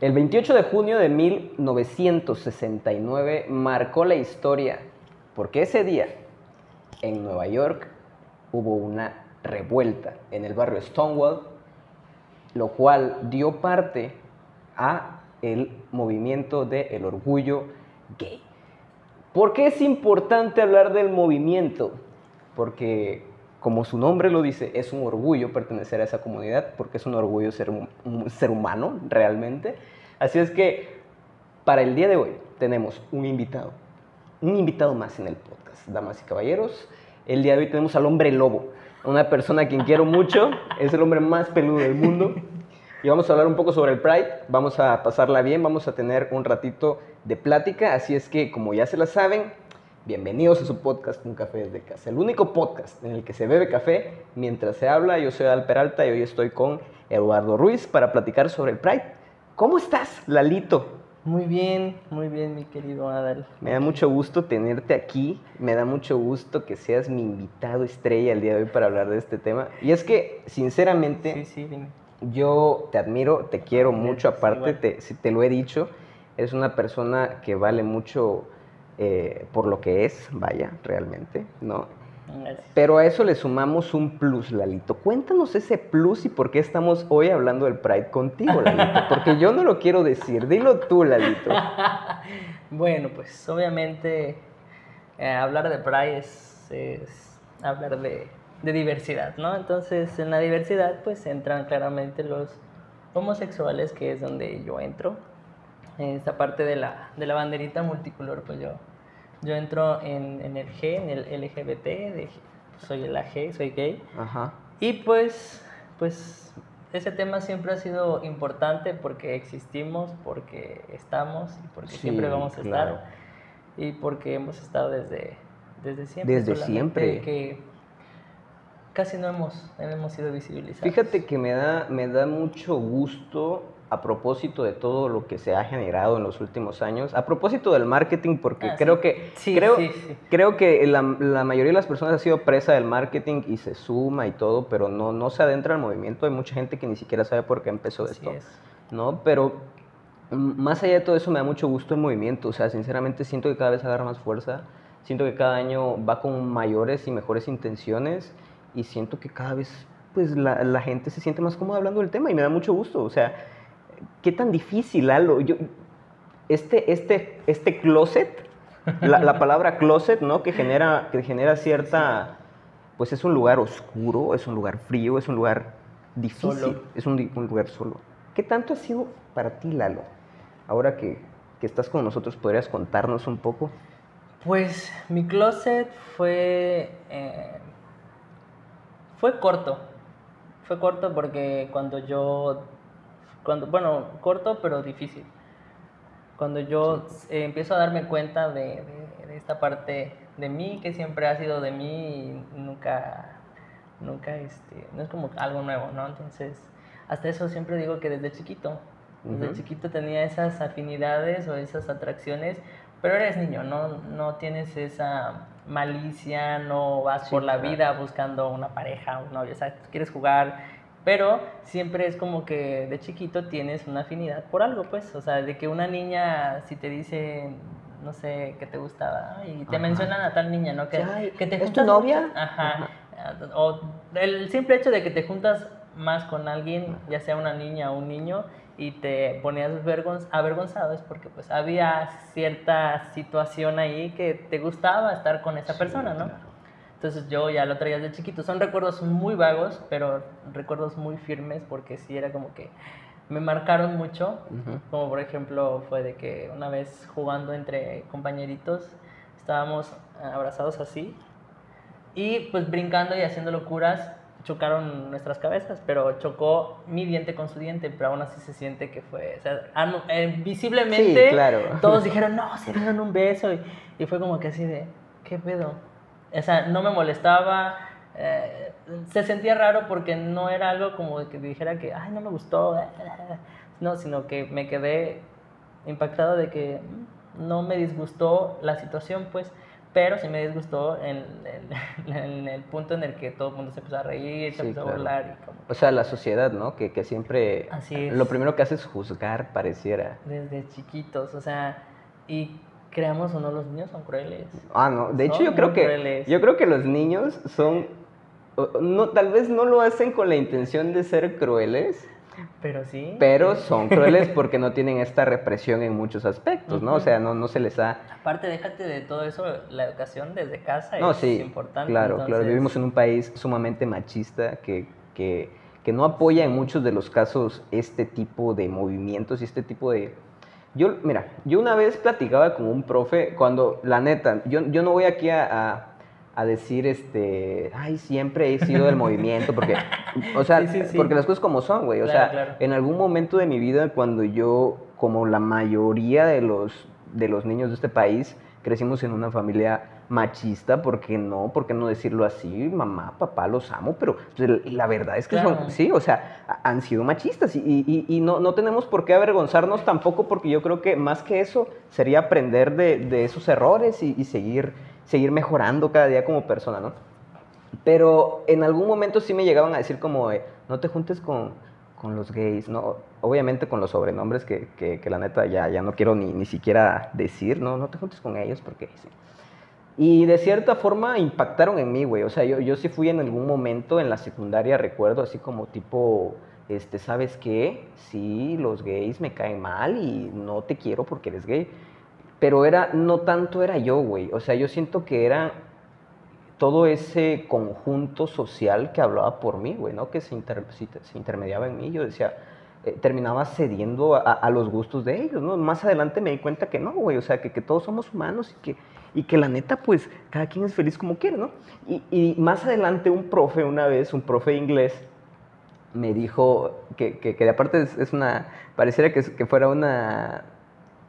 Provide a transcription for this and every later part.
El 28 de junio de 1969 marcó la historia porque ese día en Nueva York hubo una revuelta en el barrio Stonewall, lo cual dio parte a el movimiento del orgullo gay. ¿Por qué es importante hablar del movimiento? Porque, como su nombre lo dice, es un orgullo pertenecer a esa comunidad, porque es un orgullo ser un, ser humano realmente. Así es que, para el día de hoy, tenemos un invitado, un invitado más en el podcast, damas y caballeros. El día de hoy tenemos al hombre lobo, una persona a quien quiero mucho, es el hombre más peludo del mundo. Y vamos a hablar un poco sobre el Pride, vamos a pasarla bien, vamos a tener un ratito de plática, así es que como ya se la saben, bienvenidos a su podcast Un Café desde Casa, el único podcast en el que se bebe café mientras se habla. Yo soy Al Peralta y hoy estoy con Eduardo Ruiz para platicar sobre el Pride. ¿Cómo estás, Lalito? Muy bien, muy bien, mi querido Adal. Me da mucho gusto tenerte aquí, me da mucho gusto que seas mi invitado estrella el día de hoy para hablar de este tema. Y es que, sinceramente, Sí, sí, dime. yo te admiro, te quiero mucho, Sí, aparte, igual. te, si te lo he dicho, eres una persona que vale mucho eh, por lo que es, vaya, realmente, ¿no? Pero a eso le sumamos un plus, Lalito. Cuéntanos ese plus y por qué estamos hoy hablando del Pride contigo, Lalito. Porque yo no lo quiero decir, dilo tú, Lalito. Bueno, pues obviamente eh, hablar de Pride es, es hablar de, de diversidad, ¿no? Entonces, en la diversidad, pues entran claramente los homosexuales, que es donde yo entro. En esta parte de la, de la banderita multicolor, pues yo, yo entro en, en el G, en el LGBT, de- soy el AG, soy gay. Ajá. Y pues, pues ese tema siempre ha sido importante porque existimos, porque estamos y porque Sí, siempre vamos a claro. estar. Y porque hemos estado desde, desde siempre. Desde siempre. Que casi no hemos, no hemos sido visibilizados. Fíjate que me da, me da mucho gusto a propósito de todo lo que se ha generado en los últimos años, a propósito del marketing, porque Ah, sí. creo que Sí, creo, sí, sí. creo que la, la mayoría de las personas ha sido presa del marketing y se suma y todo, pero no, no se adentra al movimiento. Hay mucha gente que ni siquiera sabe por qué empezó Así esto. es. ¿no? Pero mm, más allá de todo eso me da mucho gusto el movimiento, o sea, sinceramente siento que cada vez agarra más fuerza, siento que cada año va con mayores y mejores intenciones y siento que cada vez pues la, la gente se siente más cómoda hablando del tema y me da mucho gusto, o sea, qué tan difícil, Lalo, yo, este, este, este closet, la, la palabra closet, ¿no? Que genera, que genera cierta, pues es un lugar oscuro, es un lugar frío, es un lugar difícil, Solo. es un, un lugar solo. ¿Qué tanto ha sido para ti, Lalo? Ahora que, que estás con nosotros, ¿podrías contarnos un poco? Pues mi closet fue. eh, fue corto. Fue corto porque cuando yo. Cuando, bueno, corto pero difícil. Cuando yo eh, empiezo a darme cuenta de, de- de esta parte de mí, que siempre ha sido de mí y nunca. Nunca, este. No es como algo nuevo, ¿no? Entonces, hasta eso siempre digo que desde chiquito. Desde chiquito tenía esas afinidades o esas atracciones, pero eres niño, no, no tienes esa malicia, no vas Sí, por la claro. vida buscando una pareja, un novio, ¿sabes? Tú quieres jugar, pero siempre es como que de chiquito tienes una afinidad por algo, pues, o sea, de que una niña, si te dice, no sé, que te gustaba, y te Ajá. mencionan a tal niña, ¿no? Que, Ay, que te ¿es tu novia? Ajá. O el simple hecho de que te juntas más con alguien, ya sea una niña o un niño, y te ponías vergon- avergonzado es porque pues había cierta situación ahí que te gustaba estar con esa Sí, persona, ¿no? claro. Entonces yo ya lo traía de chiquito. Son recuerdos muy vagos, pero recuerdos muy firmes porque sí era como que me marcaron mucho. Ujú. Como por ejemplo fue de que una vez jugando entre compañeritos estábamos abrazados así y pues brincando y haciendo locuras chocaron nuestras cabezas, pero chocó mi diente con su diente, pero aún así se siente que fue, o sea, ah, eh, visiblemente Sí, claro. todos dijeron, no, se dieron un beso y, y fue como que así de, ¿qué pedo? O sea, no me molestaba, eh, se sentía raro porque no era algo como que dijera que, ay, no me gustó, no, sino que me quedé impactado de que mm, no me disgustó la situación, pues, Pero sí me disgustó en, en- en el punto en el que todo el mundo se empezó a reír, se Sí, empezó a claro. burlar. Y como O sea, la sociedad, ¿no? Que, que siempre... Así es. Lo primero que hace es juzgar, pareciera. desde chiquitos, o sea, y creamos o no, los niños son crueles. Ah, no. De hecho, yo creo que... crueles. Yo creo que los niños son... No, tal vez no lo hacen con la intención de ser crueles, Pero sí. pero son crueles porque no tienen esta represión en muchos aspectos, ¿no? O sea, no, no se les ha... Aparte, déjate de todo eso, la educación desde casa No, es sí, importante. claro, claro. entonces- Vivimos en un país sumamente machista que, que, que no apoya en muchos de los casos este tipo de movimientos y este tipo de... Yo, mira, yo una vez platicaba con un profe cuando, la neta, yo, yo no voy aquí a, a- a decir, este, ay, siempre he sido del movimiento, porque, o sea, Sí, sí, sí. porque las cosas como son, güey. O Claro, sea, claro. en algún momento de mi vida, cuando yo, como la mayoría de los, de los niños de este país, crecimos en una familia machista, ¿por qué no? ¿Por qué no decirlo así? Mamá, papá, los amo, pero la verdad es que Claro. son, sí, o sea, han sido machistas y, y- y no, no tenemos por qué avergonzarnos tampoco, porque yo creo que más que eso sería aprender de, de esos errores y, y seguir, seguir mejorando cada día como persona, ¿no? Pero en algún momento sí me llegaban a decir como, no te juntes con, con los gays, ¿no? Obviamente con los sobrenombres que, que, que la neta ya, ya no quiero ni, ni siquiera decir, ¿no? No te juntes con ellos porque sí. Y de cierta forma impactaron en mí, güey. O sea, yo, yo sí fui en algún momento en la secundaria, recuerdo, así como tipo, este, ¿sabes qué? Sí, los gays me caen mal y no te quiero porque eres gay. Pero era, no tanto era yo, güey. O sea, yo siento que era todo ese conjunto social que hablaba por mí, güey, ¿no? Que se, inter- se inter- se intermediaba en mí. Yo decía, eh, terminaba cediendo a, a los gustos de ellos, ¿no? Más adelante me di cuenta que no, güey, o sea, que, que todos somos humanos y que, y que la neta, pues, cada quien es feliz como quiere, ¿no? Y, y más adelante un profe, una vez, un profe de inglés, me dijo que, que, que de aparte es, es una, pareciera que, que fuera una,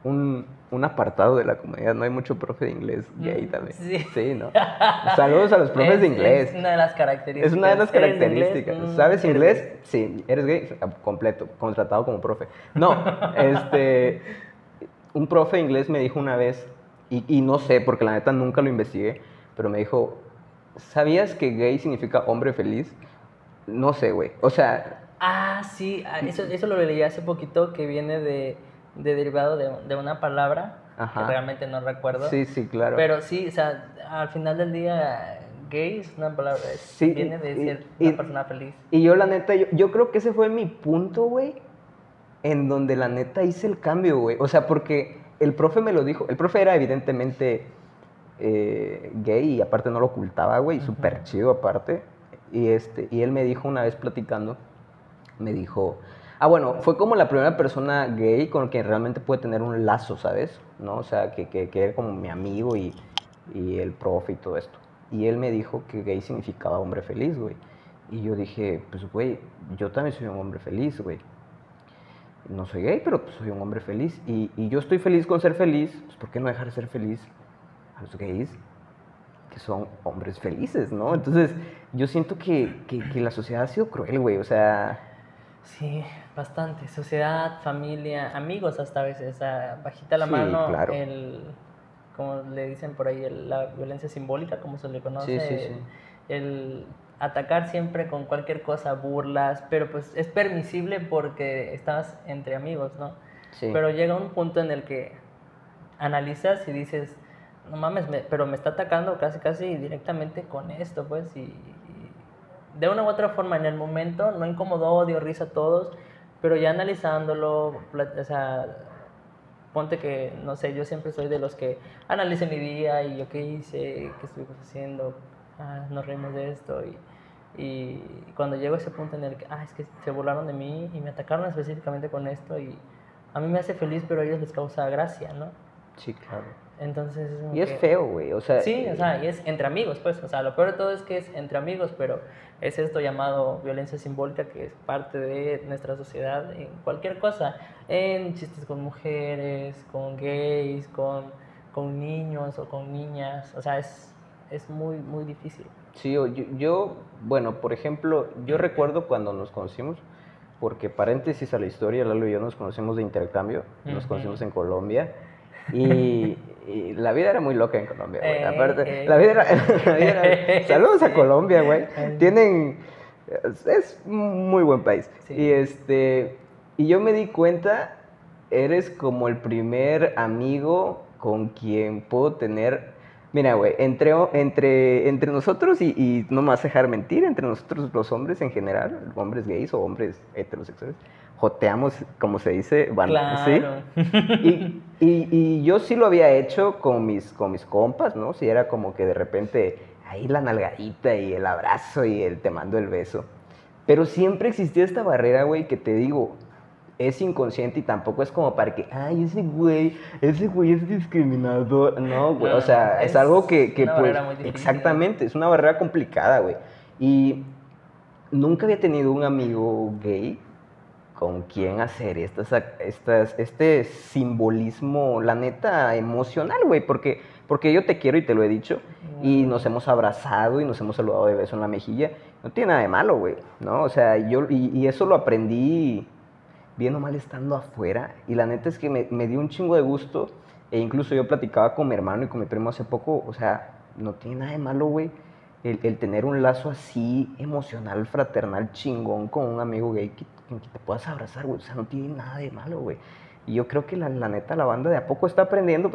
un, un apartado de la comunidad, no hay mucho profe de inglés gay Mm, también. sí. ¿no? Saludos a los profes Es- de inglés. Es una de las características. Es una de las ¿Eres de inglés? características. Mm, ¿Sabes inglés? gay. Sí. ¿Eres gay? Completo, contratado como profe. No, este, un profe de inglés me dijo una vez, y, y no sé, porque la neta nunca lo investigué, pero me dijo, ¿sabías que gay significa hombre feliz? No sé, güey. O sea, Ah, sí, ah, eso, eso lo leí hace poquito que viene de, de derivado de, de una palabra Ajá. que realmente no recuerdo. sí, sí, claro. Pero sí, o sea, al final del día, gay es una palabra, Sí, viene de y- ser y- una persona feliz. Y yo, la neta, yo, yo creo que ese fue mi punto, güey, en donde la neta hice el cambio, güey. O sea, porque el profe me lo dijo. El profe era evidentemente eh, gay y aparte no lo ocultaba, güey, súper chido aparte. Y, este, y él me dijo una vez platicando, me dijo, ah, bueno, fue como la primera persona gay con quien realmente puede tener un lazo, ¿sabes? ¿No? O sea, que, que, que era como mi amigo y, y el profe y todo esto. Y él me dijo que gay significaba hombre feliz, güey. Y yo dije, pues, güey, yo también soy un hombre feliz, güey. No soy gay, pero pues, soy un hombre feliz. Y, y yo estoy feliz con ser feliz, pues, ¿por qué no dejar de ser feliz a los gays? Que son hombres felices, ¿no? Entonces, yo siento que, que, que la sociedad ha sido cruel, güey. O sea, Sí, bastante. Sociedad, familia, amigos hasta a veces. O sea, bajita la Sí, mano, claro. el, como le dicen por ahí, el- la violencia simbólica, como se le conoce. Sí, sí, sí. El atacar siempre con cualquier cosa, burlas, pero pues es permisible porque estás entre amigos, ¿no? sí. Pero llega un punto en el que analizas y dices, no mames, me- pero me está atacando casi casi directamente con esto, pues, y, y de una u otra forma en el momento no incomodó, dio risa a todos, pero ya analizándolo, o sea, ponte que, no sé, yo siempre soy de los que analice mi día y yo qué hice, qué estoy haciendo, ah, nos reímos de esto y... Y cuando llego a ese punto en el que, ah, es que se burlaron de mí y me atacaron específicamente con esto y a mí me hace feliz, pero a ellos les causa gracia, ¿no? Sí, claro. Entonces es Y es que- feo, güey. O sea, Sí, o eh, sea, y es entre amigos, pues. O sea, lo peor de todo es que es entre amigos, pero es esto llamado violencia simbólica que es parte de nuestra sociedad en cualquier cosa. En chistes con mujeres, con gays, con, con niños o con niñas. O sea, es, es muy, muy difícil. Sí, yo, yo, bueno, por ejemplo, yo recuerdo cuando nos conocimos, porque paréntesis a la historia, Lalo y yo nos conocimos de intercambio, nos conocimos en Colombia. Y, y la vida era muy loca en Colombia, güey. Ey, Aparte, ey. la vida era... la vida era- Saludos a. Colombia, güey. Ay. Tienen... Es un muy buen país. Sí. Y este... Y yo me di cuenta, eres como el primer amigo con quien puedo tener... Mira, güey, entre, entre, entre nosotros y, y no me vas a dejar mentir, entre nosotros los hombres en general, hombres gays o hombres heterosexuales, joteamos, como se dice, van, ¿sí? Claro. Y, y- y yo sí lo había hecho con mis, con mis compas, ¿no? Si era como que de repente ahí la nalgadita y el abrazo y el te mando el beso. Pero siempre existía esta barrera, güey, que te digo, es inconsciente y tampoco es como para que, ay, ese güey, ese güey es discriminador. No, güey, No, o sea, es, es algo que, que una pues, barrera muy difícil. exactamente, es una barrera complicada, güey. Y nunca había tenido un amigo gay con quien hacer estas, estas, este simbolismo, la neta, emocional, güey, porque, porque yo te quiero y te lo he dicho, y nos hemos abrazado y nos hemos saludado de beso en la mejilla, no tiene nada de malo, güey, ¿no? O sea, yo, y, y eso lo aprendí bien o mal estando afuera, y la neta es que me, me dio un chingo de gusto, e incluso yo platicaba con mi hermano y con mi primo hace poco, o sea, no tiene nada de malo, güey, el, el tener un lazo así emocional, fraternal, chingón con un amigo gay que, quien te puedas abrazar, güey. O sea, no tiene nada de malo, güey. Y yo creo que la, la neta, la banda de a poco está aprendiendo.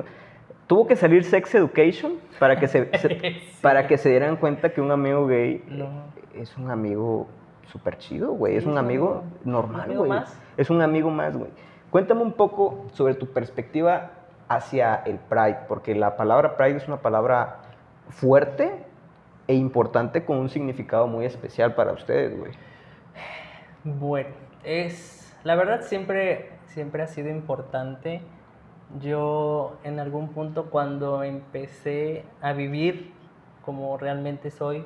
Tuvo que salir Sex Education para que se, se- Sí. para que se dieran cuenta que un amigo gay No. es un amigo súper chido, güey. es es un amigo normal, güey. Es un amigo más, güey. Cuéntame un poco sobre tu perspectiva hacia el Pride, porque la palabra Pride es una palabra fuerte e importante con un significado muy especial para ustedes, güey. Bueno, es la verdad siempre siempre ha sido importante. Yo en algún punto cuando empecé a vivir como realmente soy,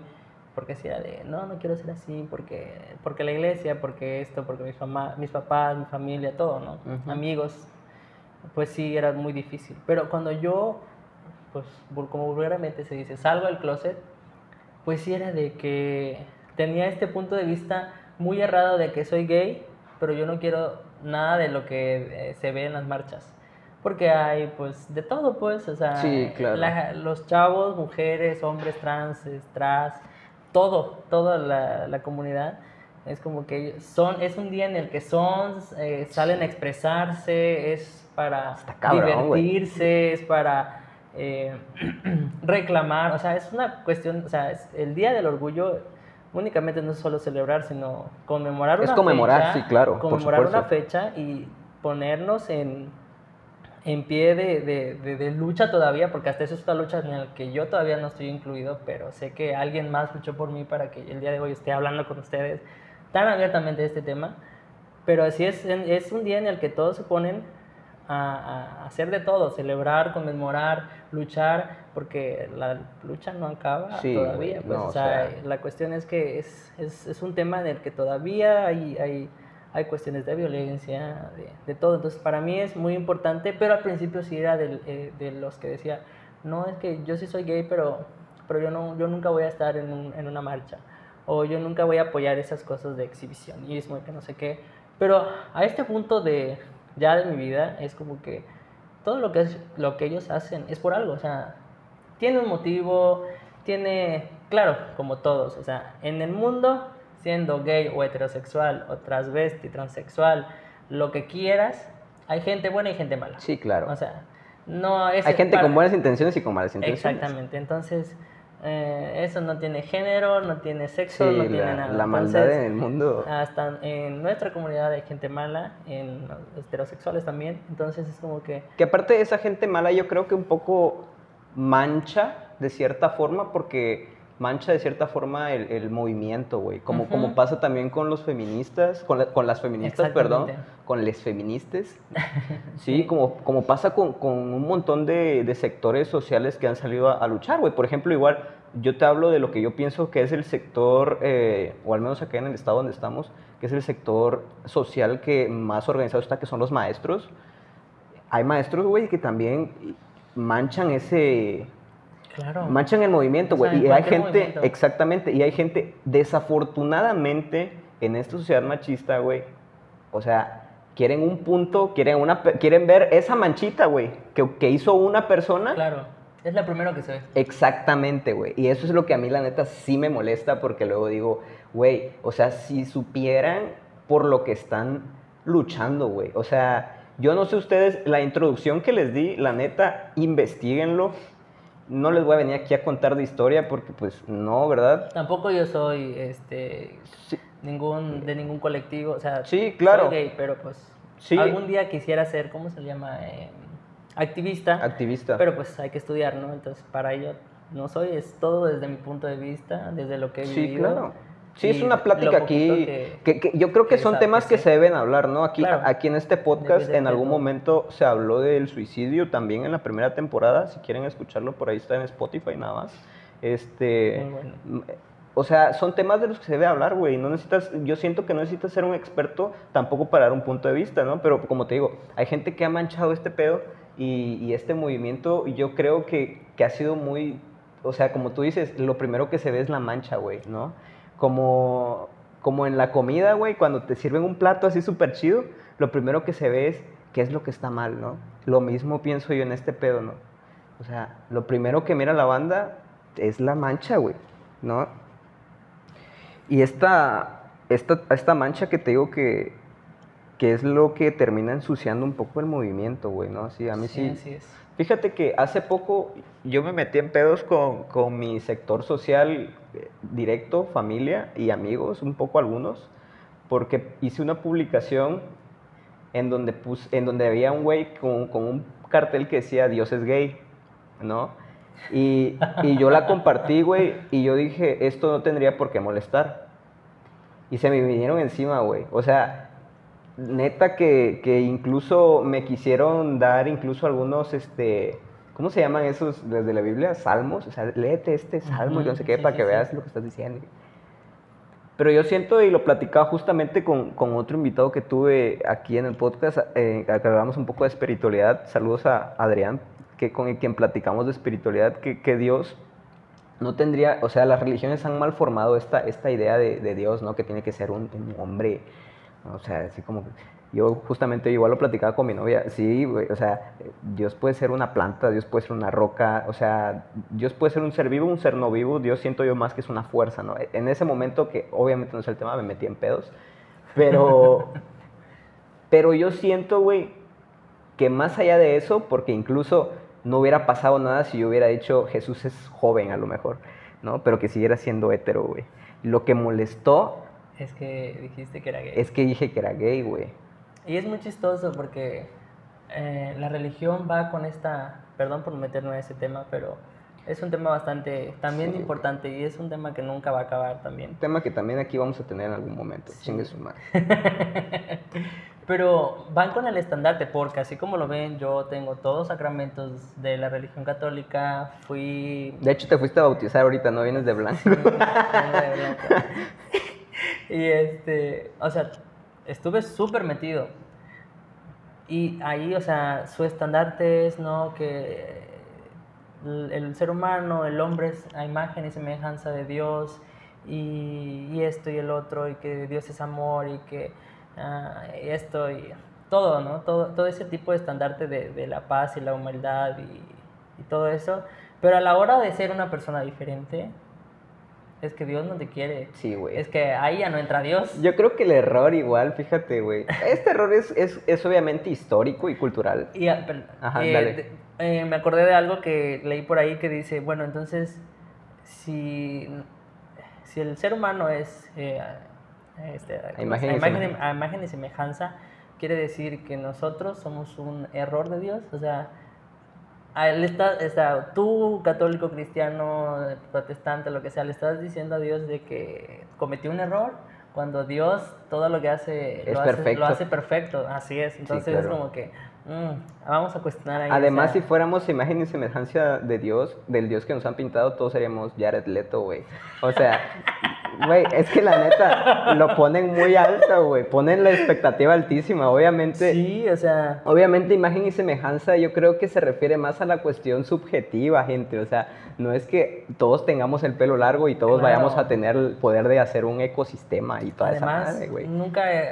porque si era de, no, no quiero ser así, porque, porque la iglesia, porque esto, porque mis, fama- mis papás, mi familia, todo, ¿no? Ujú. Amigos, pues sí, era muy difícil. Pero cuando yo, pues como vulgarmente se dice, salgo del closet, pues sí era de que tenía este punto de vista muy errado de que soy gay, pero yo no quiero nada de lo que eh, se ve en las marchas. Porque hay pues de todo pues, o sea, Sí, claro. la- los chavos, mujeres, hombres trans, tras, todo, toda la, la comunidad. Es como que son, es un día en el que son, eh, salen a expresarse, es para cabrón, divertirse, es para eh, reclamar, o sea, es una cuestión, o sea, es- el Día del Orgullo únicamente no es solo celebrar, sino conmemorar Es una conmemorar, fecha, sí, claro, por conmemorar una fecha y ponernos en, en pie de, de- de- de lucha todavía, porque hasta eso es una lucha en la que yo todavía no estoy incluido, pero sé que alguien más luchó por mí para que el día de hoy esté hablando con ustedes tan abiertamente de este tema. Pero así es, es un día en el que todos se ponen a, a hacer de todo, celebrar, conmemorar, luchar, porque la lucha no acaba Sí, todavía. Pues, no, o o sea, sea- la cuestión es que es, es, es un tema en el que todavía hay, hay, hay cuestiones de violencia, de, de todo. Entonces, para mí es muy importante, pero al principio sí era del, eh, de los que decía, no, es que yo sí soy gay, pero, pero yo, no, yo nunca voy a estar en, un- en una marcha. O yo nunca voy a apoyar esas cosas de exhibicionismo y que no sé qué. Pero a este punto de ya de mi vida es como que todo lo que, es, lo que ellos hacen es por algo. O sea, tiene un motivo, tiene, claro, como todos, o sea, en el mundo, siendo gay o heterosexual o transvesti, transexual, lo que quieras, hay gente buena y gente mala. Sí, claro. O sea, no es Hay gente para- con buenas intenciones y con malas intenciones. Exactamente, entonces eh, eso no tiene género, no tiene Sí, sexo, no tiene la, nada. la maldad Entonces, en el mundo. hasta en nuestra comunidad hay gente mala, en los heterosexuales también, entonces es como que Que aparte de esa gente mala, yo creo que un poco mancha de cierta forma, porque mancha de cierta forma el, el movimiento, güey. Como, como pasa también con los feministas, con, la- con las feministas, perdón, con les feministas. Sí, como, como pasa con, con un montón de, de sectores sociales que han salido a, a luchar, güey. Por ejemplo, igual, yo te hablo de lo que yo pienso que es el sector, eh, o al menos acá en el estado donde estamos, que es el sector social que más organizado está, que son los maestros. Hay maestros, güey, que también manchan ese, claro, manchan el movimiento, O sea, güey. y hay gente, movimiento. exactamente, y hay gente, desafortunadamente, en esta sociedad machista, güey, o sea, quieren un punto, quieren, una, quieren ver esa manchita, güey, que, que hizo una persona. Claro, es la primera que se ve. Exactamente, güey. Y eso es lo que a mí, la neta, sí me molesta porque luego digo, güey, o sea, si supieran por lo que están luchando, güey. O sea, yo no sé ustedes, la introducción que les di, la neta, investiguenlo. No les voy a venir aquí a contar de historia porque, pues, no, ¿verdad? Tampoco yo soy este Sí, ningún de ningún colectivo, o sea, Sí, claro. soy gay, pero pues Sí. algún día quisiera ser, ¿cómo se llama? Eh, activista. activista. Pero pues hay que estudiar, ¿no? Entonces, para ello no soy, es todo desde mi punto de vista, desde lo que he Sí, vivido. claro. Sí, es una plática aquí que- que, que yo creo que que son temas que se deben hablar, ¿no? Aquí, Claro. aquí en este podcast en algún momento se habló del suicidio también en la primera temporada. Si quieren escucharlo, por ahí está en Spotify nada más. Este, Muy bueno. O sea, son temas de los que se debe hablar, güey. No necesitas, yo siento que no necesitas ser un experto tampoco para dar un punto de vista, ¿no? Pero como te digo, hay gente que ha manchado este pedo y, y este movimiento, yo creo que, que ha sido muy, o sea, como tú dices, lo primero que se ve es la mancha, güey, ¿no? Como, como en la comida, güey, cuando te sirven un plato así súper chido, lo primero que se ve es qué es lo que está mal, ¿no? Lo mismo pienso yo en este pedo, ¿no? O sea, lo primero que mira la banda es la mancha, güey, ¿no? Y esta, esta, esta mancha que te digo que, que es lo que termina ensuciando un poco el movimiento, güey, ¿no? Así, a mí sí. así es. Fíjate que hace poco yo me metí en pedos con, con mi sector social eh, directo, familia y amigos, un poco algunos, porque hice una publicación en donde, pus- en donde había un güey con, con un cartel que decía Dios es gay, ¿no? Y, y yo la compartí, güey, y yo dije, esto no tendría por qué molestar. Y se me vinieron encima, güey. O sea, neta que, que incluso me quisieron dar incluso algunos, este, ¿cómo se llaman esos desde la Biblia? Salmos. O sea, léete este salmo y no sé qué sí, para sí, que sí. veas lo que estás diciendo. Pero yo siento, y lo platicaba justamente con, con otro invitado que tuve aquí en el podcast, eh, hablamos un poco de espiritualidad. Saludos a Adrián, que con quien platicamos de espiritualidad, que, que Dios no tendría, o sea, las religiones han mal formado esta, esta idea de, de Dios, ¿no? Que tiene que ser un, un hombre. O sea, así como yo justamente igual lo platicaba con mi novia, sí, güey, o sea, Dios puede ser una planta, Dios puede ser una roca, o sea, Dios puede ser un ser vivo, un ser no vivo, Dios siento yo más que es una fuerza, ¿no? En ese momento que obviamente no es el tema, me metí en pedos, pero, pero yo siento, güey, que más allá de eso, porque incluso no hubiera pasado nada si yo hubiera dicho Jesús es joven a lo mejor, ¿no? Pero que siguiera siendo hetero, güey. Lo que molestó Es que dijiste que era gay. es que dije que era gay, güey. Y es muy chistoso porque eh, la religión va con esta, perdón por meterme en ese tema, pero es un tema bastante también Sí. importante y es un tema que nunca va a acabar también. Un tema que también aquí vamos a tener en algún momento. Sí. Chingue su madre. Pero van con el estandarte porque así como lo ven, yo tengo todos sacramentos de la religión católica, fui De hecho, te fuiste a bautizar ahorita, no vienes de blanco. De blanco. y este, o sea, estuve súper metido. Y ahí, o sea, su estandarte es, ¿no? Que el, ser humano, el hombre es a imagen y semejanza de Dios y, y esto y el otro y que Dios es amor y que ah, esto y todo, ¿no? Todo, todo ese tipo de estandarte de, de la paz y la humildad y, y todo eso. Pero a la hora de ser una persona diferente, es que Dios no te quiere. Sí, güey. Es que ahí ya no entra Dios. Yo creo que el error igual, fíjate, güey. Este error es, es, es obviamente histórico y cultural. Y, ah, pero, Ajá, eh, dale. eh, me acordé de algo que leí por ahí que dice, bueno, entonces, si, si el ser humano es eh, este, ¿cómo imagen a imagen, a imagen y semejanza, quiere decir que nosotros somos un error de Dios. O sea, a él está, o sea, tú, católico, cristiano, protestante, lo que sea, le estás diciendo a Dios de que cometió un error cuando Dios todo lo que hace, Es lo, hace perfecto. lo hace perfecto. Así es. Entonces es claro. como que mm, vamos a cuestionar ahí. Además, si fuéramos imagen y semejanza de Dios, del Dios que nos han pintado, todos seríamos Jared Leto, güey. O sea, güey, es que la neta lo ponen muy alto, güey. Ponen la expectativa altísima. Obviamente, Sí, o sea, obviamente imagen y semejanza yo creo que se refiere más a la cuestión subjetiva, gente. O sea, no es que todos tengamos el pelo largo y todos Claro. vayamos a tener el poder de hacer un ecosistema y toda esa además, madre, güey. nunca, eh,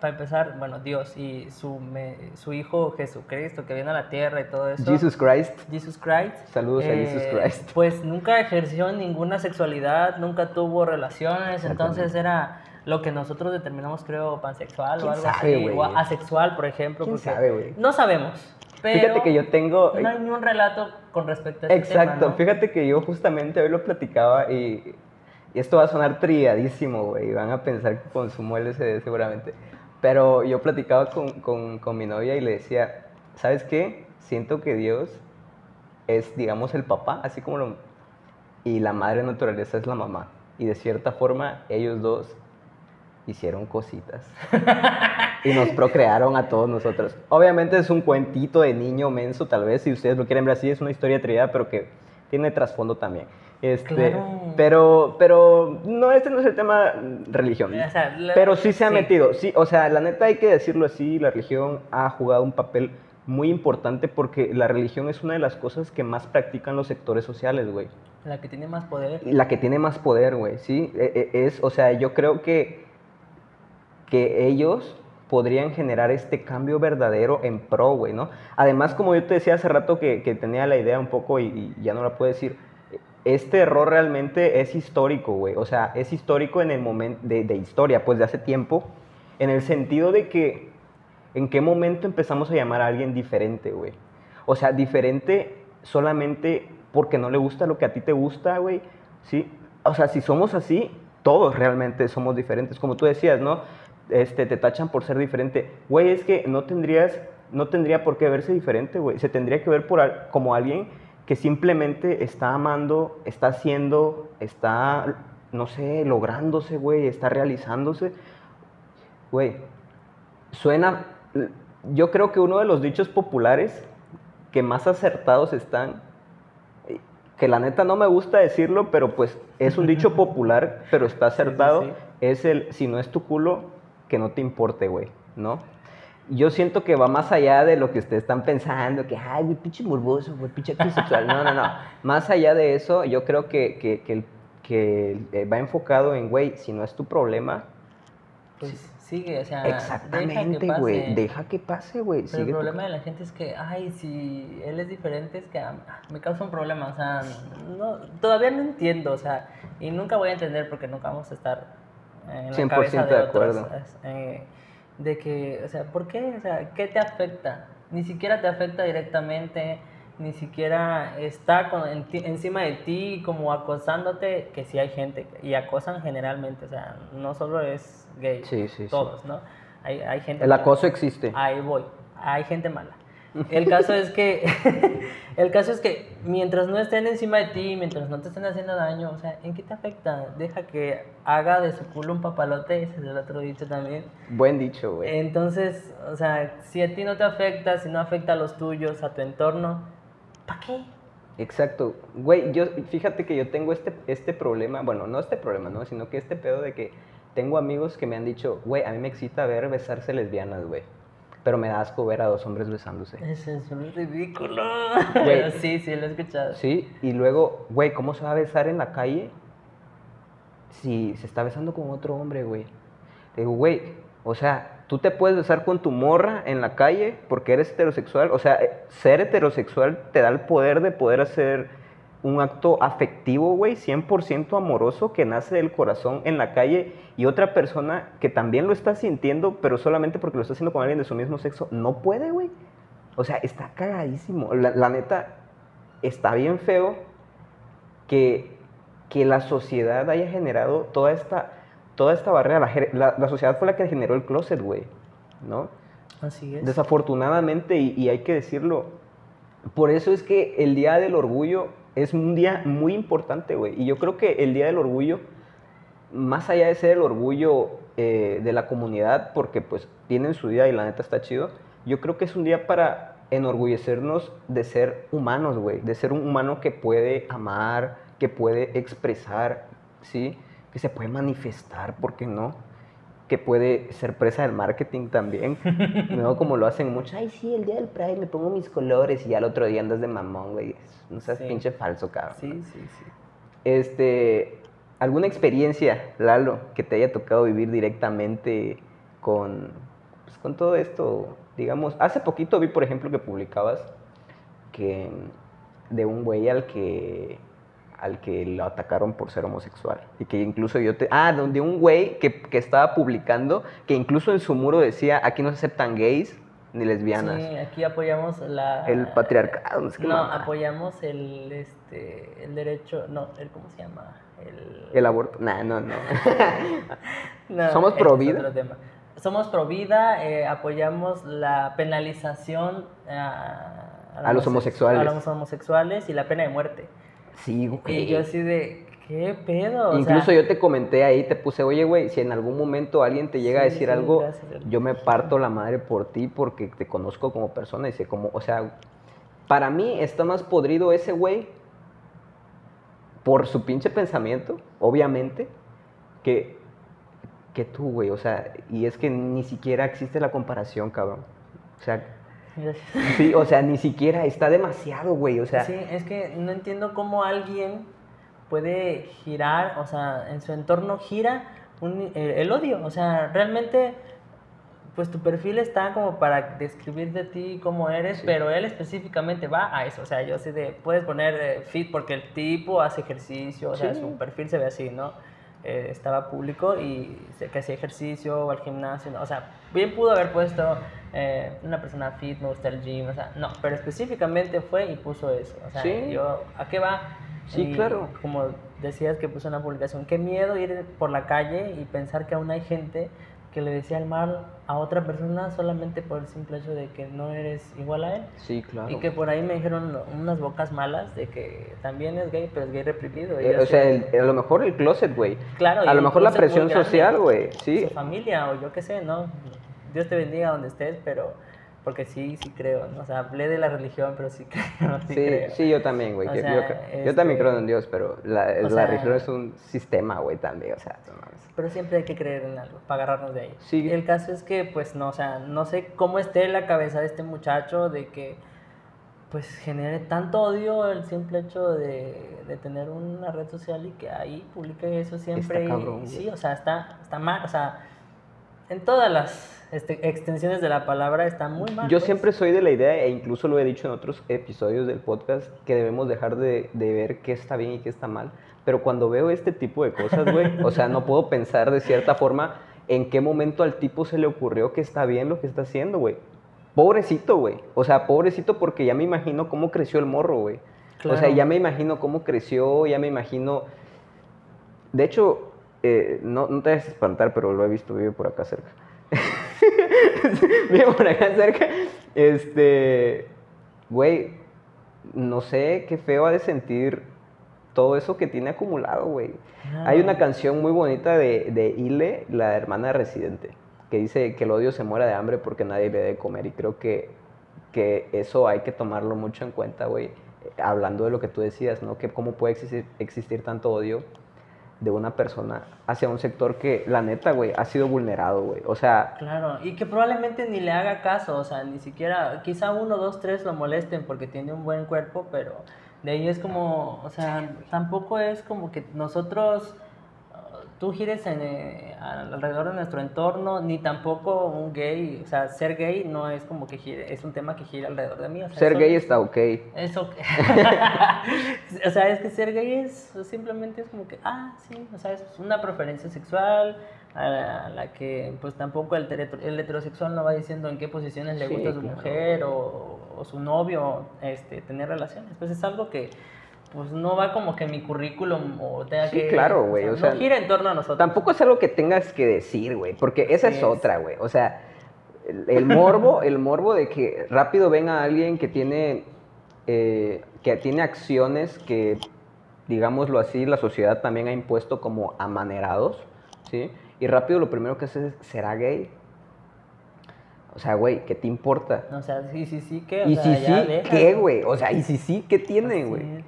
para empezar, bueno, Dios y su, me- su Hijo Jesucristo que viene a la tierra y todo eso. Jesus Christ. Jesus Christ. Saludos a Jesus eh, Christ. Pues nunca ejerció ninguna sexualidad, nunca tuvo relaciones, entonces era lo que nosotros determinamos, creo, pansexual o ¿Quién algo sabe, así, o asexual, por ejemplo. ¿Quién porque sabe? No sabemos. Pero Fíjate que yo tengo... no hay ni un relato con respecto a ese Exacto, tema, ¿no? fíjate que yo justamente hoy lo platicaba y, y esto va a sonar trilladísimo, güey, van a pensar que consumo LSD seguramente, pero yo platicaba con, con, con mi novia y le decía, ¿sabes qué? Siento que Dios es, digamos, el papá, así como lo... Y la madre naturaleza es la mamá. Y de cierta forma, ellos dos hicieron cositas. y nos procrearon a todos nosotros. Obviamente es un cuentito de niño menso, tal vez, si ustedes lo quieren ver así, es una historia trillada, pero que tiene trasfondo también. Este, Claro. Pero, pero, no, este no es el tema religión. O sea, la- Pero sí se ha sí. metido, sí, o sea, la neta hay que decirlo así, la religión ha jugado un papel muy importante porque la religión es una de las cosas que más practican los sectores sociales, güey. La que tiene más poder. La que tiene más poder, güey, ¿sí? E- e- Es, o sea, yo creo que, que ellos podrían generar este cambio verdadero en pro, güey, ¿no? Además, como yo te decía hace rato que, que tenía la idea un poco y, y ya no la puedo decir, este error realmente es histórico, güey. O sea, es histórico en el momento de, historia, pues de hace tiempo, en el sentido de que en qué momento empezamos a llamar a alguien diferente, güey. O sea, diferente solamente porque no le gusta lo que a ti te gusta, güey. ¿Sí? O sea, si somos así, todos realmente somos diferentes. Como tú decías, ¿no? Este, te tachan por ser diferente. Güey, es que no tendrías, no tendría por qué verse diferente, güey. Se tendría que ver por, como alguien que simplemente está amando, está haciendo, está, no sé, lográndose, güey, está realizándose. Güey, suena, yo creo que uno de los dichos populares que más acertados están, que la neta no me gusta decirlo, pero pues es un dicho popular, pero está Sí, sí, acertado, sí. es el, si no es tu culo, que no te importe, güey, ¿no? Yo siento que va más allá de lo que ustedes están pensando, que, ay, güey, pinche morboso, güey, pinche sexual. No, no, no. Más allá de eso, yo creo que, que, que, eh, va enfocado en, güey, si no es tu problema, Pues sigue, o sea, exactamente, güey, deja que pase, güey. Pero sigue el tu problema de la gente es que, ay, si él es diferente, es que ah, me causa un problema. O sea, no, todavía no entiendo, o sea, y nunca voy a entender porque nunca vamos a estar en la 100% cabeza de, acuerdo. eh, de que, o sea, ¿por qué? O sea, ¿qué te afecta? Ni siquiera te afecta directamente, ni siquiera está con- en ti- encima de ti como acosándote, que sí hay gente, y acosan generalmente, o sea, no solo es gay, Sí, sí, sí. todos, ¿no? Hay, hay gente El mala. acoso existe. Ahí voy. Hay gente mala. El caso es que el caso es que mientras no estén encima de ti, mientras no te estén haciendo daño, o sea, ¿en qué te afecta? Deja que haga de su culo un papalote, ese es el otro dicho también. Buen dicho, güey. Entonces, o sea, si a ti no te afecta, si no afecta a los tuyos, a tu entorno, ¿para qué? Exacto. Güey, yo, fíjate que yo tengo este, este problema, bueno, no este problema, ¿no? Sino que este pedo de que tengo amigos que me han dicho, güey, a mí me excita ver besarse lesbianas, güey. Pero me da asco ver a dos hombres besándose. Eso es un ridículo. Güey. Sí, sí, lo he escuchado. Sí, y luego, güey, ¿cómo se va a besar en la calle si se está besando con otro hombre, güey? Digo, güey, o sea, tú te puedes besar con tu morra en la calle porque eres heterosexual. O sea, eh, ser heterosexual te da el poder de poder hacer un acto afectivo, güey, 100% amoroso que nace del corazón en la calle y otra persona que también lo está sintiendo, pero solamente porque lo está haciendo con alguien de su mismo sexo, no puede, güey. O sea, está cagadísimo. La, la neta, está bien feo que, que la sociedad haya generado toda esta, toda esta barrera. La, ge- la- la sociedad fue la que generó el closet, güey, ¿no? Así es. Desafortunadamente, y, y hay que decirlo, por eso es que el Día del Orgullo es un día muy importante, güey. Y yo creo que el Día del Orgullo, más allá de ser el orgullo eh, de la comunidad, porque pues tienen su día y la neta está chido, yo creo que es un día para enorgullecernos de ser humanos, güey. De ser un humano que puede amar, que puede expresar, ¿sí? Que se puede manifestar, ¿por qué no? Que puede ser presa del marketing también, ¿no? Como lo hacen mucho, ay, sí, el día del Pride me pongo mis colores y ya el otro día andas de mamón, güey. No seas Sí. pinche falso, cabrón. Sí, sí, sí. Este, ¿alguna experiencia, Lalo, que te haya tocado vivir directamente con, pues con todo esto, digamos, hace poquito vi, por ejemplo, que publicabas que de un güey al que al que lo atacaron por ser homosexual. Y que incluso yo te... Ah, donde un güey que, que estaba publicando, que incluso en su muro decía, aquí no se aceptan gays ni lesbianas. Sí, aquí apoyamos la... El patriarcado. No, sé qué No, mamada. apoyamos el, este, el derecho, no, el, ¿cómo se llama? El, El aborto. Nah, no, no. No, ¿Somos pro vida? Somos pro vida, eh, apoyamos la penalización a, A los homosexuales. A los homosexuales y la pena de muerte. Sí, güey. Y yo así de, ¿qué pedo? O Incluso sea, yo te comenté ahí, te puse, oye, güey, si en algún momento alguien te llega a decir sí, algo, gracias. yo me parto la madre por ti porque te conozco como persona y sé cómo, o sea, para mí está más podrido ese güey por su pinche pensamiento, obviamente, que, que tú, güey, o sea, y es que ni siquiera existe la comparación, cabrón. O sea, Gracias. sí, o sea, ni siquiera está demasiado, güey, o sea, Sí, es que no entiendo cómo alguien puede girar, o sea, en su entorno gira un- eh, el odio. O sea, realmente, pues tu perfil está como para describir de ti cómo eres, Sí. pero él específicamente va a eso. O sea, yo sé de, puedes poner eh, fit porque el tipo hace ejercicio, o sea, Sí. su perfil se ve así, ¿no? Eh, estaba público y que hacía ejercicio o al gimnasio, ¿no? o sea, bien pudo haber puesto eh, una persona fit, me gusta el gym, o sea, no, pero específicamente fue y puso eso, o sea, Sí. yo, ¿a qué va? Sí, Y claro. Como decías que puso una publicación, qué miedo ir por la calle y pensar que aún hay gente que le decía el mal a otra persona solamente por el simple hecho de que no eres igual a él. sí, claro. Y que por ahí me dijeron unas bocas malas de que también es gay, pero es gay reprimido. Eh, o sea, el- a lo mejor el closet, güey. Claro, a lo mejor la presión social, güey. Sí. su familia o yo qué sé, ¿no? Dios te bendiga donde estés, pero porque sí, sí creo, ¿no? O sea, hablé de la religión, pero sí creo, sí, Sí, creo. sí, yo también, güey. Yo, sea, yo cre- yo también este- creo en Dios, pero la, o la sea- religión es un sistema, güey, también. O sea, no mames. Pero siempre hay que creer en algo para agarrarnos de ahí. Sí. El caso es que, pues, no, o sea, no sé cómo esté en la cabeza de este muchacho de que, pues, genere tanto odio el simple hecho de, de tener una red social y que ahí publique eso siempre. Está cabrón, y sí, o sea, está, está mal, o sea, en todas las este, extensiones de la palabra está muy mal. Yo pues. siempre soy de la idea, e incluso lo he dicho en otros episodios del podcast, que debemos dejar de, de ver qué está bien y qué está mal. Pero cuando veo este tipo de cosas, güey, o sea, no puedo pensar de cierta forma en qué momento al tipo se le ocurrió que está bien lo que está haciendo, güey. Pobrecito, güey. O sea, pobrecito porque ya me imagino cómo creció el morro, güey. O sea, Claro. ya me imagino cómo creció, ya me imagino... De hecho, eh, no, no te dejes espantar, pero lo he visto, vive por acá cerca. vive por acá cerca. Este, güey, no sé qué feo ha de sentir todo eso que tiene acumulado, güey. Hay una canción muy bonita de, de Ile, la hermana de Residente, que dice que el odio se muera de hambre porque nadie le debe comer. Y creo que, que eso hay que tomarlo mucho en cuenta, güey. Hablando de lo que tú decías, ¿no? Que cómo puede existir, existir tanto odio de una persona hacia un sector que, la neta, güey, ha sido vulnerado, güey. O sea, Claro, y que probablemente ni le haga caso, o sea, ni siquiera, quizá uno, dos, tres lo molesten porque tiene un buen cuerpo, pero de ahí es como, o sea, tampoco es como que nosotros, uh, tú gires en, eh, alrededor de nuestro entorno, ni tampoco un gay, o sea, ser gay no es como que gire, es un tema que gira alrededor de mí. O sea, ser eso- gay está ok. Eso, o sea, es que ser gay es simplemente es como que, ah, sí, o sea, es una preferencia sexual a la, a la que pues tampoco el, el heterosexual no va diciendo en qué posiciones le Sí, gusta a su claro. mujer o, o su novio este, tener relaciones. Pues es algo que pues no va como que mi currículum o tenga Sí, que... claro, güey, o no sea, gira en torno a nosotros. Tampoco es algo que tengas que decir, güey, porque esa es otra, güey. O sea, el, el morbo, el morbo de que rápido venga alguien que tiene, eh, que tiene acciones que, digámoslo así, la sociedad también ha impuesto como amanerados, ¿sí? Y rápido lo primero que hace es, ¿será gay? O sea, güey, ¿qué te importa? O sea, sí, sí, sí, que... o Y sea, si ya sí, deja, ¿qué, ¿no? güey? O sea, y si sí, ¿qué tiene, güey?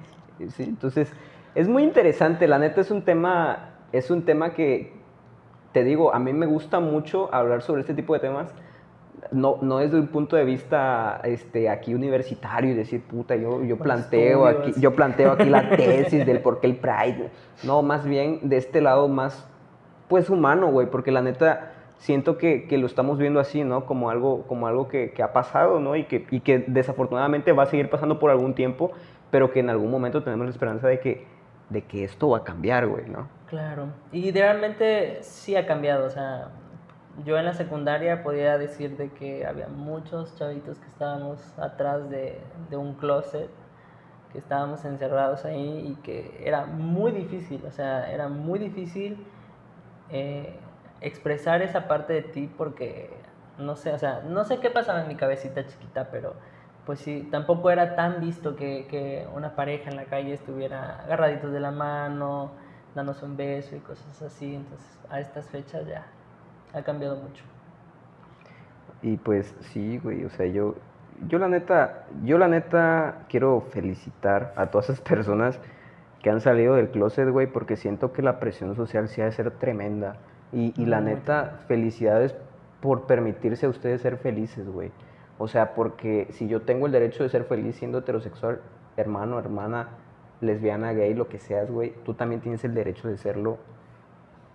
Sí, entonces, es muy interesante, la neta es un tema, es un tema que, te digo, a mí me gusta mucho hablar sobre este tipo de temas, no, no desde un punto de vista este, aquí universitario y decir, puta, yo, yo planteo aquí, yo planteo aquí la tesis del por qué el Pride. No, más bien de este lado más, pues, humano, güey, porque la neta, siento que, que, lo estamos viendo así, ¿no? Como algo, como algo que, que ha pasado, ¿no? Y que, y que desafortunadamente va a seguir pasando por algún tiempo, pero que en algún momento tenemos la esperanza de que, de que esto va a cambiar, güey, ¿no? Claro, y realmente sí ha cambiado, o sea, yo en la secundaria podía decir de que había muchos chavitos que estábamos atrás de, de un closet, que estábamos encerrados ahí y que era muy difícil, o sea, era muy difícil eh, expresar esa parte de ti porque, no sé, o sea, no sé qué pasaba en mi cabecita chiquita, pero pues sí, tampoco era tan visto que, que una pareja en la calle estuviera agarraditos de la mano, dándose un beso y cosas así, entonces a estas fechas ya ha cambiado mucho. Y pues sí, güey, o sea, yo, yo la neta, yo la neta quiero felicitar a todas esas personas que han salido del closet, güey, porque siento que la presión social sí ha de ser tremenda. Y, y la neta, felicidades por permitirse a ustedes ser felices, güey. O sea, porque si yo tengo el derecho de ser feliz siendo heterosexual, hermano, hermana, lesbiana, gay, lo que seas, güey, tú también tienes el derecho de serlo.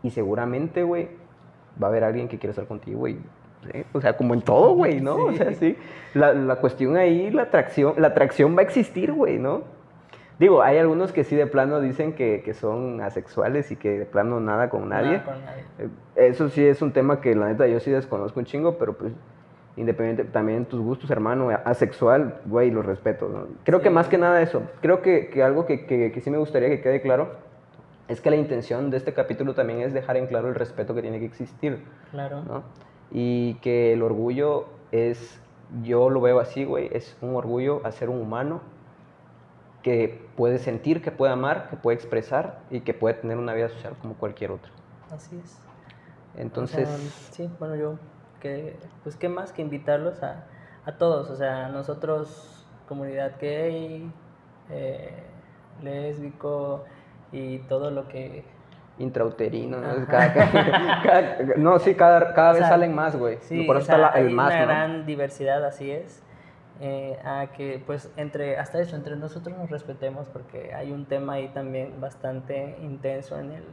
Y seguramente, güey, va a haber alguien que quiera estar contigo, güey. ¿eh? O sea, como en todo, güey, ¿no? O sea, sí. La, la, cuestión ahí, la atracción, la atracción va a existir, güey, ¿no? Digo, hay algunos que sí de plano dicen que, que, son asexuales y que de plano nada con nadie. Nada con nadie. Eso sí es un tema que la neta yo sí desconozco un chingo, pero pues independiente también tus gustos, hermano, asexual, güey, los respeto. ¿no? Creo sí. que más que nada eso. Creo que, que algo que, que, que sí me gustaría que quede claro es que la intención de este capítulo también es dejar en claro el respeto que tiene que existir. Claro. ¿no? Y que el orgullo es, yo lo veo así, güey, es un orgullo a ser un humano que puede sentir, que puede amar, que puede expresar y que puede tener una vida social como cualquier otro. Así es. Entonces... O sea, sí, bueno, yo, que, pues qué más que invitarlos a, a todos, o sea, nosotros, comunidad gay, eh, lésbico, y todo lo que... Intrauterino, ¿no? Cada, cada, cada, no, sí, cada, cada vez sea, salen más, güey. Sí, Por eso o sea, está la, el hay más, una ¿no? gran diversidad, así es. Eh, a que, pues, entre, hasta eso, entre nosotros nos respetemos, porque hay un tema ahí también bastante intenso en el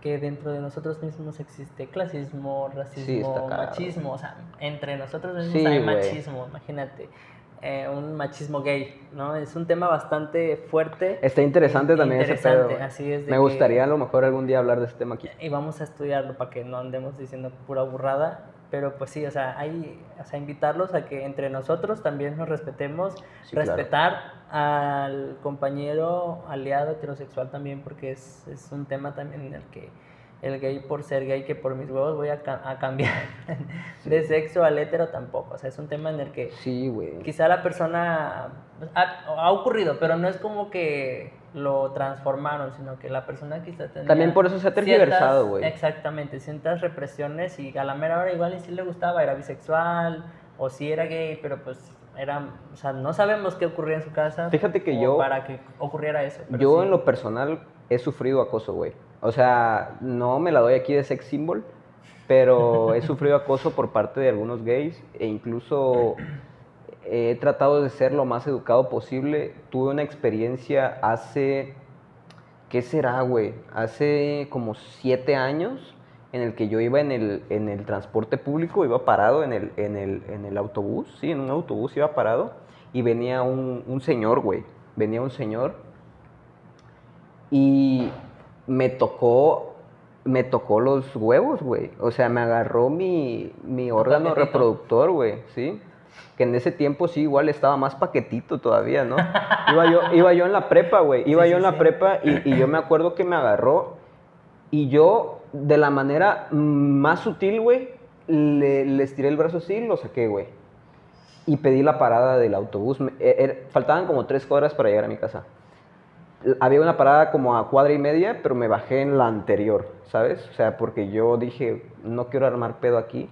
que dentro de nosotros mismos existe clasismo, racismo, Sí, machismo, o sea, entre nosotros mismos Sí, hay machismo, imagínate. eh, un machismo gay, ¿no? Es un tema bastante fuerte. Está interesante también ese pedo. Interesante, así es de Me que- gustaría a lo mejor algún día hablar de este tema aquí. y vamos a estudiarlo para que no andemos diciendo pura burrada. Pero pues sí, o sea, hay, o sea, invitarlos a que entre nosotros también nos respetemos, Sí, claro. respetar al compañero aliado heterosexual también, porque es, es un tema también en el que el gay por ser gay, que por mis huevos voy a, ca- a cambiar de sexo al hetero tampoco. O sea, es un tema en el que Sí, quizá la persona ha, ha ocurrido, pero no es como que lo transformaron, sino que la persona quizá tenía También por eso se ha tergiversado, güey. Exactamente, ciertas represiones y a la mera hora igual y sí le gustaba, era bisexual o sí era gay, pero pues era, o sea, no sabemos qué ocurría en su casa. Fíjate que yo- para que ocurriera eso. Yo sí. en lo personal he sufrido acoso, güey. O sea, no me la doy aquí de sex symbol, pero he sufrido acoso por parte de algunos gays e incluso he tratado de ser lo más educado posible. Tuve una experiencia hace, ¿qué será, güey? Hace como siete años en el que yo iba en el, en el transporte público, iba parado en el, en, el, en el autobús, sí, en un autobús iba parado y venía un, un señor, güey. Venía un señor y me tocó, me tocó los huevos, güey. O sea, me agarró mi, mi órgano reproductor, güey, ¿sí? Que en ese tiempo sí, igual estaba más paquetito todavía, ¿no? Iba yo, iba yo en la prepa, güey. Iba Sí, yo sí, en la sí. prepa y, y yo me acuerdo que me agarró y yo, de la manera más sutil, güey, le, le estiré el brazo así y lo saqué, güey. Y pedí la parada del autobús. Me- e- er- faltaban como tres cuadras para llegar a mi casa. Había una parada como a cuadra y media, pero me bajé en la anterior, ¿sabes? O sea, porque yo dije, no quiero armar pedo aquí.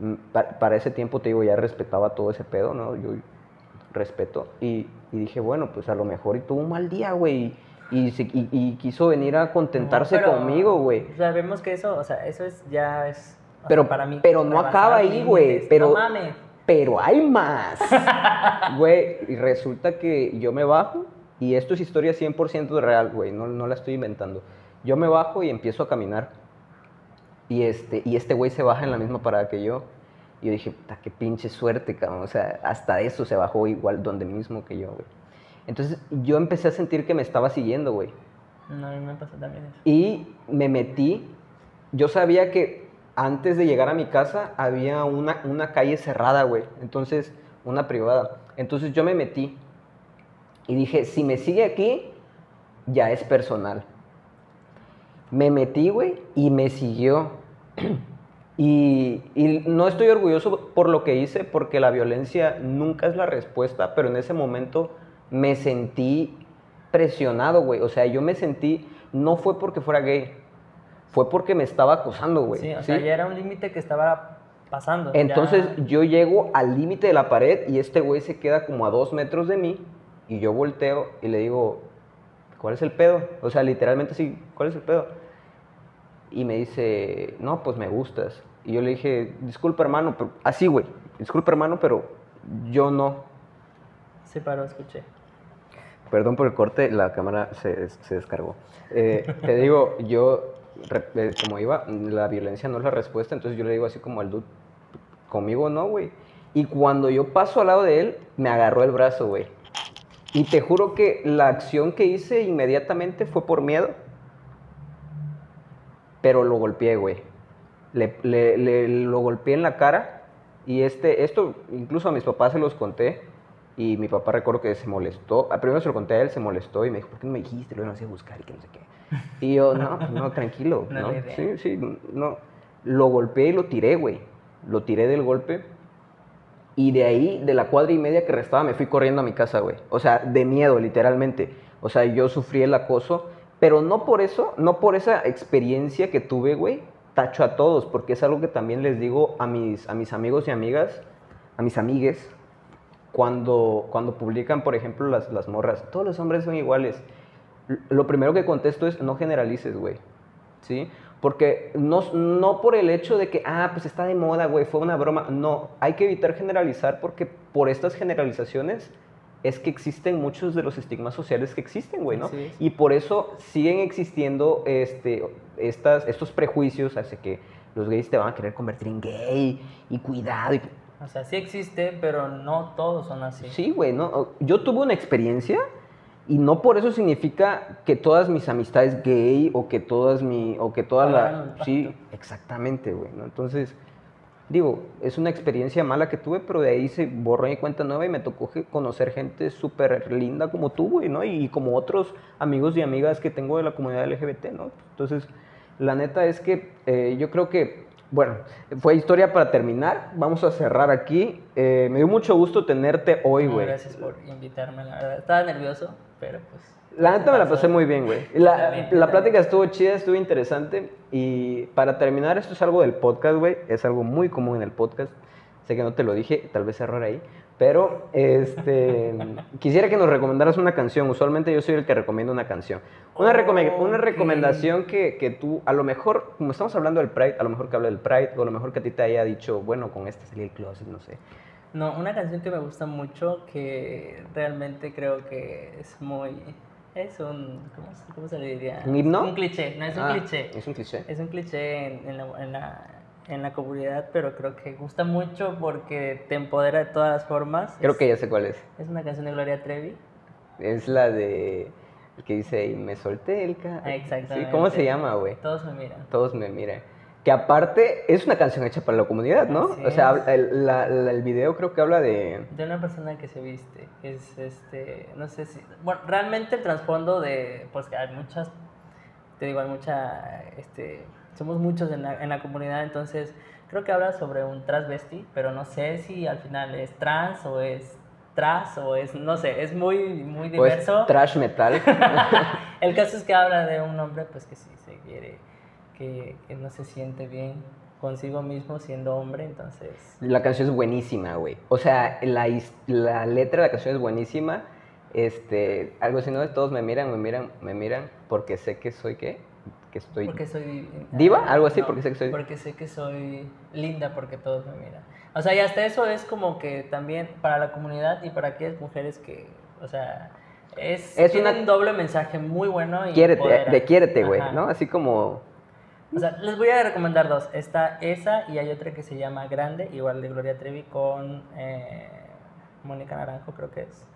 Mm, pa- Para ese tiempo, te digo, ya respetaba todo ese pedo, ¿no? Yo respeto. Y, y dije, bueno, pues a lo mejor y tuvo un mal día, güey. Y, se- y- y quiso venir a contentarse No, conmigo, güey. Vemos que eso, o sea, eso es ya es sea, Pero, para mí. pero no acaba ahí, güey. Pero, No mames. pero hay más. Güey, y resulta que yo me bajo, y esto es historia 100% real, güey, no, no la estoy inventando. Yo me bajo y empiezo a caminar. Y este, y este güey se baja en la misma parada que yo. Y yo dije, puta, qué pinche suerte, cabrón. O sea, hasta eso se bajó igual donde mismo que yo, güey. Entonces yo empecé a sentir que me estaba siguiendo, güey. No, a mí me pasó también eso. Y me metí. Yo sabía que antes de llegar a mi casa había una, una calle cerrada, güey. Entonces, una privada. Entonces yo me metí. Y dije, si me sigue aquí, ya es personal. Me metí, güey, y me siguió. Y, y no estoy orgulloso por lo que hice, porque la violencia nunca es la respuesta, pero en ese momento me sentí presionado, güey. O sea, yo me sentí, no fue porque fuera gay, fue porque me estaba acosando, güey. Sí, o sea, ya era un límite que estaba pasando. Entonces ya- yo llego al límite de la pared y este güey se queda como a dos metros de mí y yo volteo y le digo, ¿cuál es el pedo? O sea, literalmente sí, ¿cuál es el pedo? Y me dice, no, pues me gustas. Y yo le dije, disculpa hermano, pero así, güey, disculpa hermano, pero yo no. Se paró, escuché. Perdón por el corte, la cámara se, se descargó. Eh, te digo, yo, eh, como iba, la violencia no es la respuesta, entonces yo le digo así como al dude, conmigo no, güey. Y cuando yo paso al lado de él, me agarró el brazo, güey. Y te juro que la acción que hice inmediatamente fue por miedo, pero lo golpeé, güey. Le, le- le- lo golpeé en la cara y este, esto incluso a mis papás se los conté y mi papá recuerdo que se molestó. A primero se lo conté a él, se molestó y me dijo, ¿por qué no me dijiste? Luego no sé buscar y que no sé qué. Y yo, no, pues no, tranquilo. No ¿no? Sí, sí, no. Lo golpeé y lo tiré, güey. Lo tiré del golpe. Y de ahí, de la cuadra y media que restaba, me fui corriendo a mi casa, güey. O sea, de miedo, literalmente. O sea, yo sufrí el acoso, pero no por eso, no por esa experiencia que tuve, güey, tacho a todos, porque es algo que también les digo a mis, a mis amigos y amigas, a mis amigues, cuando, cuando publican, por ejemplo, las, las morras. Todos los hombres son iguales. Lo primero que contesto es, no generalices, güey. ¿Sí? Porque no, no por el hecho de que, ah, pues está de moda, güey, fue una broma. No, hay que evitar generalizar porque por estas generalizaciones es que existen muchos de los estigmas sociales que existen, güey, ¿no? Es. Y por eso siguen existiendo este, estas, estos prejuicios hacia que los gays te van a querer convertir en gay y cuidado. Y... O sea, sí existe, pero no todos son así. Sí, güey, ¿no? Yo tuve una experiencia y no por eso significa que todas mis amistades gay o que todas mi o que toda Pagaron la sí, exactamente, güey, ¿no? Entonces, digo, es una experiencia mala que tuve, pero de ahí se borró mi cuenta nueva y me tocó conocer gente súper linda como tú, güey, ¿no? Y como otros amigos y amigas que tengo de la comunidad LGBT, ¿no? Entonces, la neta es que eh, yo creo que, bueno, fue historia para terminar. Vamos a cerrar aquí. Eh, me dio mucho gusto tenerte hoy, güey. Gracias por invitarme, la verdad. Estaba nervioso, pero pues. La neta me la pasé muy bien, güey. La, También, la plática estuvo chida, estuvo interesante. Y para terminar, esto es algo del podcast, güey. Es algo muy común en el podcast. Sé que no te lo dije, tal vez error ahí. Pero este, quisiera que nos recomendaras una canción. Usualmente yo soy el que recomienda una canción. Una, recome- una Ok. recomendación que, que tú, a lo mejor, como estamos hablando del Pride, a lo mejor que hable del Pride, o a lo mejor que a ti te haya dicho, bueno, con este salí del closet, no sé. No, una canción que me gusta mucho, que realmente creo que es muy. Es un. ¿Cómo, se- cómo se le diría? ¿Un himno? Un cliché, no es un Ah, cliché. Es un cliché. Es un cliché en, en la, en, la, en la comunidad, pero creo que gusta mucho porque te empodera de todas las formas. Creo Es- que ya sé cuál es. Es una canción de Gloria Trevi. Es la de. El que dice, y me solté el ca... Ah, exactamente. Sí, ¿Cómo se llama, güey? Todos me miran. Todos me miran. Que aparte es una canción hecha para la comunidad, ¿no? Así o sea, el, la- la- el video creo que habla de... De una persona que se viste. Es este. No sé si. Bueno, realmente el trasfondo de. Pues que hay muchas. Te digo, hay mucha. Este. Somos muchos en la, en la comunidad, entonces creo que habla sobre un transvesti, pero no sé si al final es trans o es tras o es. No sé, es muy, muy diverso. trash metal. El caso es que habla de un hombre pues que sí se quiere, que, que no se siente bien consigo mismo siendo hombre, entonces la canción es buenísima, güey. O sea, la, la letra de la canción es buenísima. Este, algo así, ¿no? Todos me miran, me miran, me miran porque sé que soy, ¿qué? Que estoy... porque soy di- ¿Diva? Algo así, no, porque sé que soy- porque sé que soy linda porque todos me miran. O sea, y hasta eso es como que también para la comunidad y para aquellas mujeres que, o sea, es, Es tiene una- un doble mensaje muy bueno y Quiérete, de quiérete, güey. ¿no? Así como... O sea, les voy a recomendar dos. Está esa y hay otra que se llama Grande, igual de Gloria Trevi con eh, Mónica Naranjo, creo que es.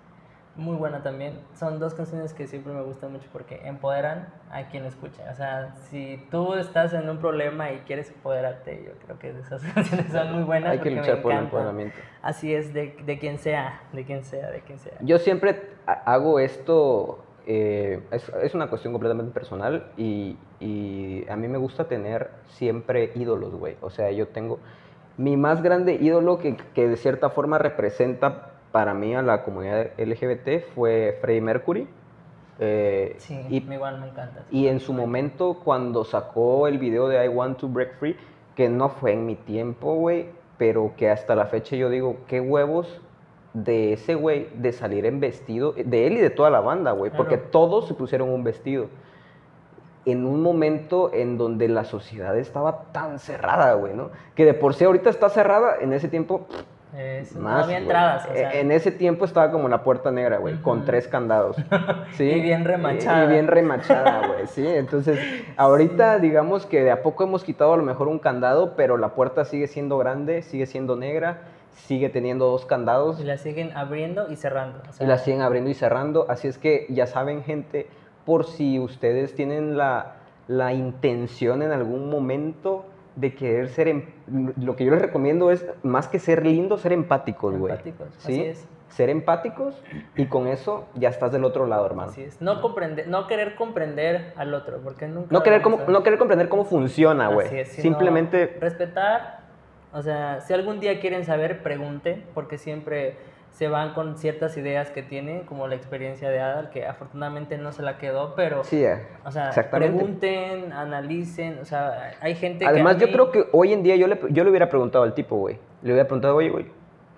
Muy buena también. Son dos canciones que siempre me gustan mucho porque empoderan a quien escucha. O sea, si tú estás en un problema y quieres empoderarte, yo creo que esas canciones son muy buenas. Hay que luchar por el empoderamiento. Así es, de, de quien sea, de quien sea, de quien sea. Yo siempre ha- hago esto, eh, es, es una cuestión completamente personal y, y a mí me gusta tener siempre ídolos, güey. O sea, yo tengo mi más grande ídolo que, que de cierta forma representa para mí a la comunidad LGBT fue Freddie Mercury. Eh, Sí, y igual me encanta. y en su momento, cuando sacó el video de I Want to Break Free, que no fue en mi tiempo, güey, pero que hasta la fecha yo digo, qué huevos de ese güey de salir en vestido, de él y de toda la banda, güey, porque Claro. todos se pusieron un vestido. En un momento en donde la sociedad estaba tan cerrada, güey, ¿no? Que de por sí ahorita está cerrada, en ese tiempo Es- no más. había güey. entradas. o E- sea, En ese tiempo estaba como la puerta negra, güey, con tres candados. ¿sí? Y bien remachada. Y, y bien remachada, güey, sí. Entonces, ahorita digamos que de a poco hemos quitado a lo mejor un candado, pero la puerta sigue siendo grande, sigue siendo negra, sigue teniendo dos candados y la siguen abriendo y cerrando. o sea, y la siguen abriendo y cerrando. Así es que ya saben, gente, por si ustedes tienen la, la intención en algún momento de querer ser, em- lo que yo les recomiendo es, más que ser lindos, ser empáticos, güey. Empáticos, ¿Sí? así es. Ser empáticos y con eso ya estás del otro lado, hermano. Así es. No, comprender, no querer comprender al otro, porque nunca. No querer, cómo- no querer comprender cómo funciona, güey. Simplemente Respetar, o sea, si algún día quieren saber, pregunten, porque siempre se van con ciertas ideas que tienen, como la experiencia de Adal, que afortunadamente no se la quedó, pero. Sí, eh, O sea, pregunten, analicen, o sea, hay gente que. Además, yo mí- creo que hoy en día yo le, yo le hubiera preguntado al tipo, güey. Le hubiera preguntado, oye, güey.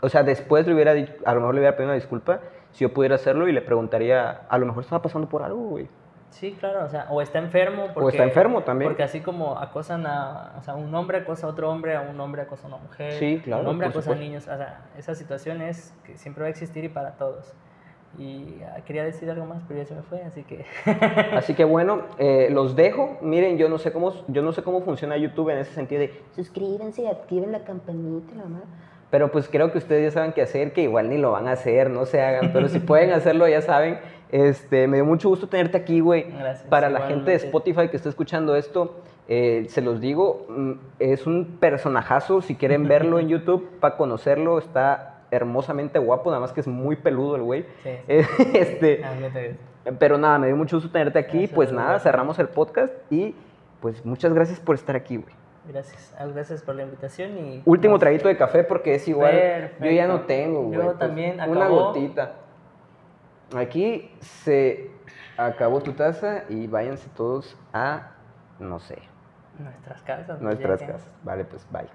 O sea, después le hubiera a lo mejor le hubiera pedido una disculpa si yo pudiera hacerlo y le preguntaría, a lo mejor estaba pasando por algo, güey. Sí, claro, o sea, o está enfermo. Porque, está enfermo también. Porque así como acosan a, o sea, un hombre acosa a otro hombre, a un hombre acosa a una mujer, Sí, claro, un hombre acosa a niños, o sea, esa situación es que siempre va a existir y para todos. Y ah, quería decir algo más, pero ya se me fue, así que... Así que bueno, eh, los dejo. Miren, yo no sé cómo, yo no sé cómo funciona YouTube en ese sentido de Suscríbanse y activen la campanita, la. Pero pues creo que ustedes ya saben qué hacer, que igual ni lo van a hacer, no se hagan. Pero si pueden hacerlo, ya saben. Este, me dio mucho gusto tenerte aquí, güey. Gracias, Para la gente de. Spotify que está escuchando esto, eh, se los digo, mm, es un personajazo. Si quieren verlo en YouTube, para conocerlo, está hermosamente guapo, nada más que es muy peludo el güey. Sí, sí. Este, pero nada, me dio mucho gusto tenerte aquí. Gracias, pues nada, cerramos el podcast y pues muchas gracias por estar aquí, güey. Gracias, ah, gracias por la invitación y... Último traguito de café porque es igual. Yo ya no tengo, güey. Yo pues, también, Una acabó. gotita. Aquí se acabó tu taza y váyanse todos a, no sé, Nuestras casas. nuestras casas. Vale, pues bye.